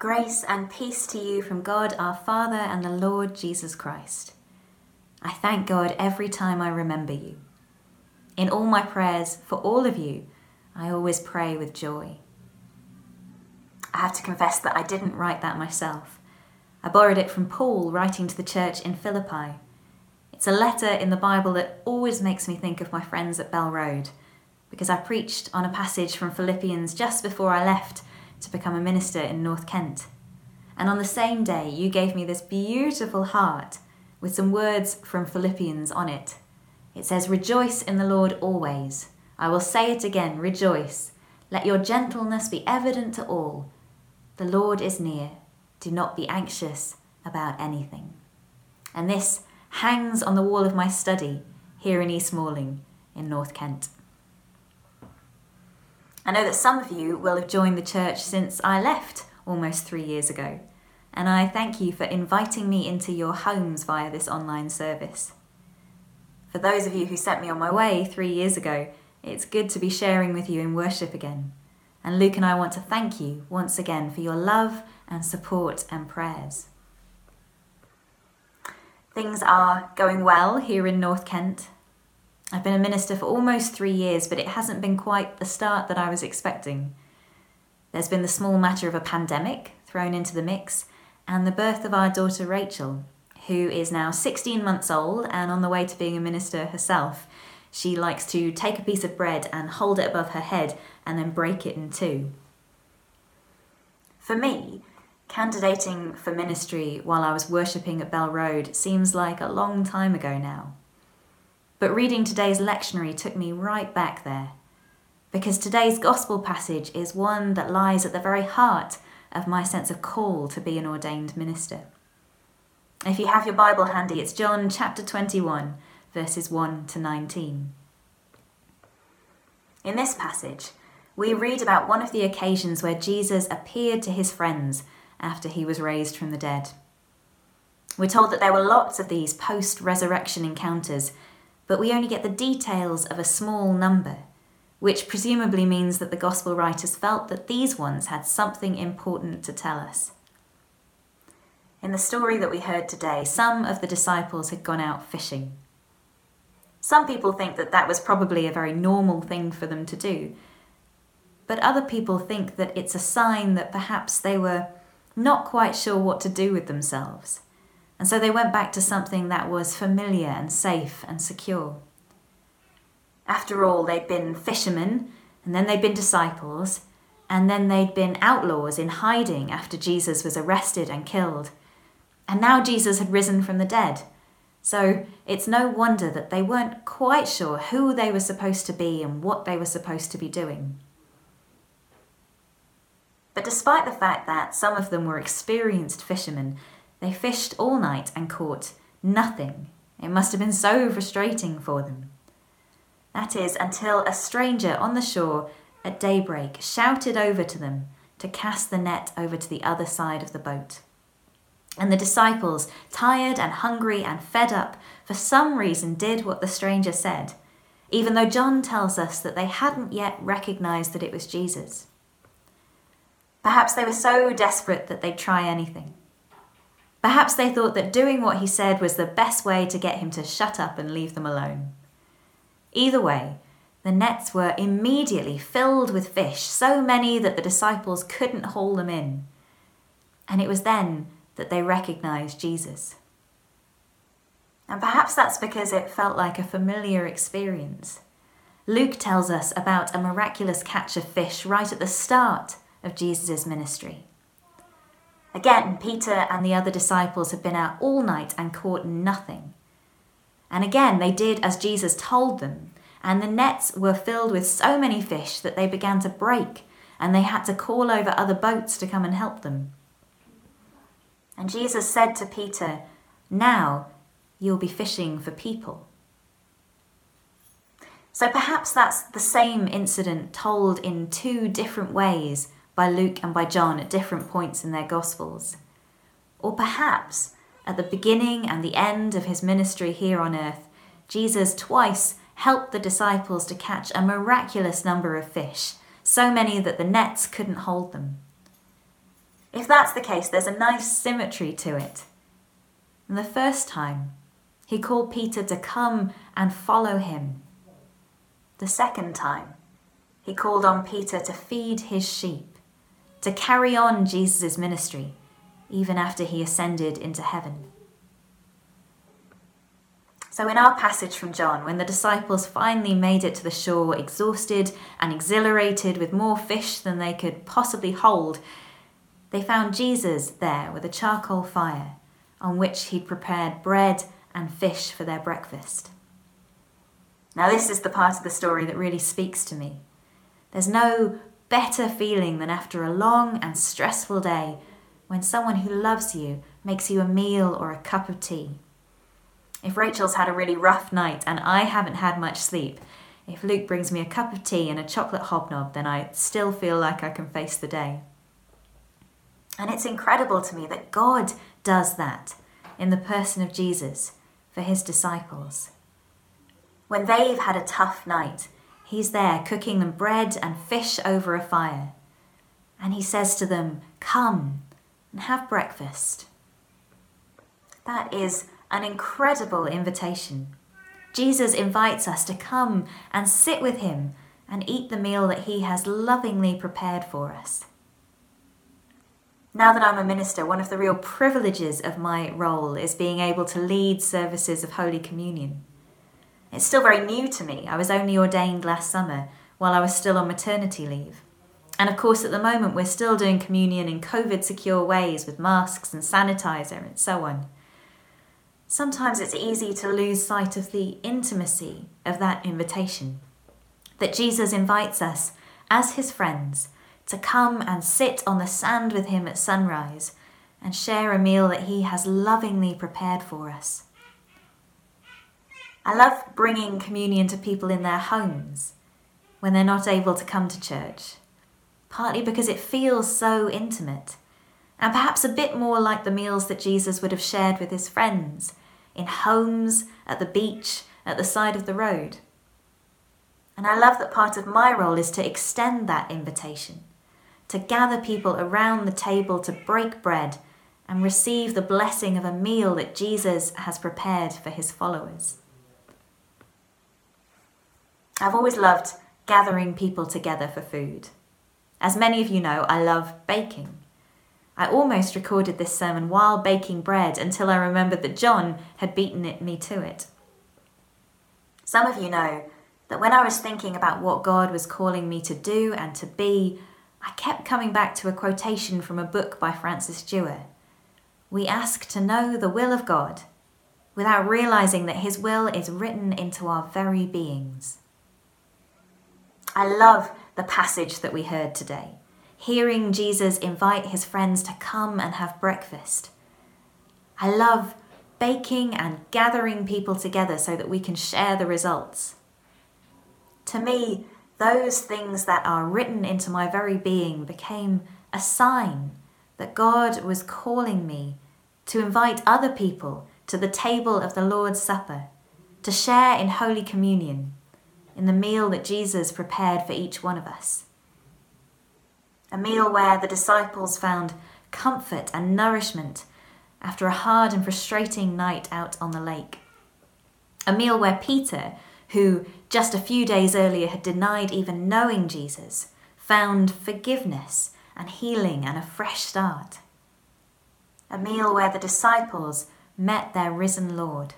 Grace and peace to you from God our Father and the Lord Jesus Christ. I thank God every time I remember you. In all my prayers for all of you, I always pray with joy. I have to confess that I didn't write that myself. I borrowed it from Paul writing to the church in Philippi. It's a letter in the Bible that always makes me think of my friends at Bell Road, because I preached on a passage from Philippians just before I left to become a minister in North Kent. And on the same day, you gave me this beautiful heart with some words from Philippians on it. It says, Rejoice in the Lord always. I will say it again, rejoice. Let your gentleness be evident to all. The Lord is near. Do not be anxious about anything. And this hangs on the wall of my study here in East Malling in North Kent. I know that some of you will have joined the church since I left almost three years ago, and I thank you for inviting me into your homes via this online service. For those of you who sent me on my way three years ago, it's good to be sharing with you in worship again. And Luke and I want to thank you once again for your love and support and prayers. Things are going well here in North Kent. I've been a minister for almost three years, but it hasn't been quite the start that I was expecting. There's been the small matter of a pandemic thrown into the mix, and the birth of our daughter Rachel, who is now 16 months old and on the way to being a minister herself. She likes to take a piece of bread and hold it above her head and then break it in two. For me, candidating for ministry while I was worshipping at Bell Road seems like a long time ago now. But reading today's lectionary took me right back there, because today's gospel passage is one that lies at the very heart of my sense of call to be an ordained minister. If you have your Bible handy, it's John chapter 21, verses 1 to 19. In this passage, we read about one of the occasions where Jesus appeared to his friends after he was raised from the dead. We're told that there were lots of these post resurrection encounters but we only get the details of a small number, which presumably means that the Gospel writers felt that these ones had something important to tell us. In the story that we heard today, some of the disciples had gone out fishing. Some people think that that was probably a very normal thing for them to do, but other people think that it's a sign that perhaps they were not quite sure what to do with themselves. And so they went back to something that was familiar and safe and secure. After all, they'd been fishermen, and then they'd been disciples, and then they'd been outlaws in hiding after Jesus was arrested and killed. And now Jesus had risen from the dead. So it's no wonder that they weren't quite sure who they were supposed to be and what they were supposed to be doing. But despite the fact that some of them were experienced fishermen, they fished all night and caught nothing. It must have been so frustrating for them. That is, until a stranger on the shore at daybreak shouted over to them to cast the net over to the other side of the boat. And the disciples, tired and hungry and fed up, for some reason did what the stranger said, even though John tells us that they hadn't yet recognized that it was Jesus. Perhaps they were so desperate that they'd try anything. Perhaps they thought that doing what he said was the best way to get him to shut up and leave them alone. Either way, the nets were immediately filled with fish, so many that the disciples couldn't haul them in. And it was then that they recognized Jesus. And perhaps that's because it felt like a familiar experience. Luke tells us about a miraculous catch of fish right at the start of Jesus' ministry. Again, Peter and the other disciples had been out all night and caught nothing. And again, they did as Jesus told them, and the nets were filled with so many fish that they began to break, and they had to call over other boats to come and help them. And Jesus said to Peter, Now you'll be fishing for people. So perhaps that's the same incident told in two different ways by Luke and by John at different points in their Gospels. Or perhaps at the beginning and the end of his ministry here on earth, Jesus twice helped the disciples to catch a miraculous number of fish, so many that the nets couldn't hold them. If that's the case, there's a nice symmetry to it. And the first time, he called Peter to come and follow him. The second time, he called on Peter to feed his sheep, to carry on Jesus' ministry, even after he ascended into heaven. So, in our passage from John, when the disciples finally made it to the shore, exhausted and exhilarated with more fish than they could possibly hold, they found Jesus there with a charcoal fire on which he'd prepared bread and fish for their breakfast. Now, this is the part of the story that really speaks to me. There's no better feeling than after a long and stressful day when someone who loves you makes you a meal or a cup of tea. If Rachel's had a really rough night and I haven't had much sleep, if Luke brings me a cup of tea and a chocolate hobnob, then I still feel like I can face the day. And it's incredible to me that God does that in the person of Jesus for his disciples. When they've had a tough night, he's there cooking them bread and fish over a fire. And he says to them, Come and have breakfast. That is an incredible invitation. Jesus invites us to come and sit with him and eat the meal that he has lovingly prepared for us. Now that I'm a minister, one of the real privileges of my role is being able to lead services of Holy Communion. It's still very new to me. I was only ordained last summer while I was still on maternity leave. And of course, at the moment, we're still doing communion in COVID secure ways with masks and sanitizer and so on. Sometimes it's easy to lose sight of the intimacy of that invitation. That Jesus invites us as his friends to come and sit on the sand with him at sunrise and share a meal that he has lovingly prepared for us. I love bringing communion to people in their homes when they're not able to come to church, partly because it feels so intimate, and perhaps a bit more like the meals that Jesus would have shared with his friends in homes, at the beach, at the side of the road. And I love that part of my role is to extend that invitation to gather people around the table to break bread and receive the blessing of a meal that Jesus has prepared for his followers. I've always loved gathering people together for food. As many of you know, I love baking. I almost recorded this sermon while baking bread until I remembered that John had beaten it, me to it. Some of you know that when I was thinking about what God was calling me to do and to be, I kept coming back to a quotation from a book by Francis Dewar. We ask to know the will of God without realizing that His will is written into our very beings. I love the passage that we heard today, hearing Jesus invite his friends to come and have breakfast. I love baking and gathering people together so that we can share the results. To me, those things that are written into my very being became a sign that God was calling me to invite other people to the table of the Lord's Supper, to share in Holy Communion, in the meal that Jesus prepared for each one of us. A meal where the disciples found comfort and nourishment after a hard and frustrating night out on the lake. A meal where Peter, who just a few days earlier had denied even knowing Jesus, found forgiveness and healing and a fresh start. A meal where the disciples met their risen Lord.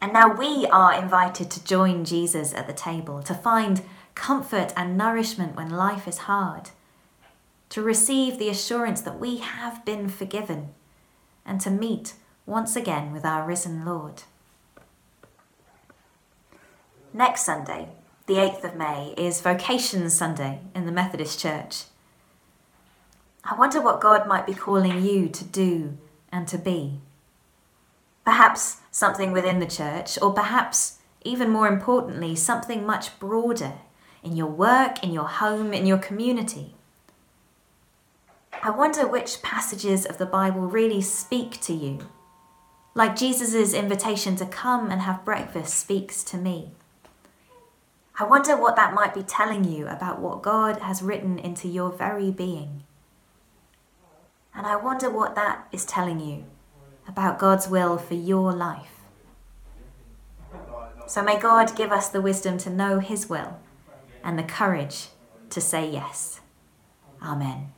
And now we are invited to join Jesus at the table, to find comfort and nourishment when life is hard, to receive the assurance that we have been forgiven, and to meet once again with our risen Lord. Next Sunday, the 8th of May, is Vocation Sunday in the Methodist Church. I wonder what God might be calling you to do and to be. Perhaps something within the church, or perhaps, even more importantly, something much broader in your work, in your home, in your community. I wonder which passages of the Bible really speak to you, like Jesus' invitation to come and have breakfast speaks to me. I wonder what that might be telling you about what God has written into your very being. And I wonder what that is telling you about God's will for your life. So may God give us the wisdom to know His will and the courage to say yes. Amen.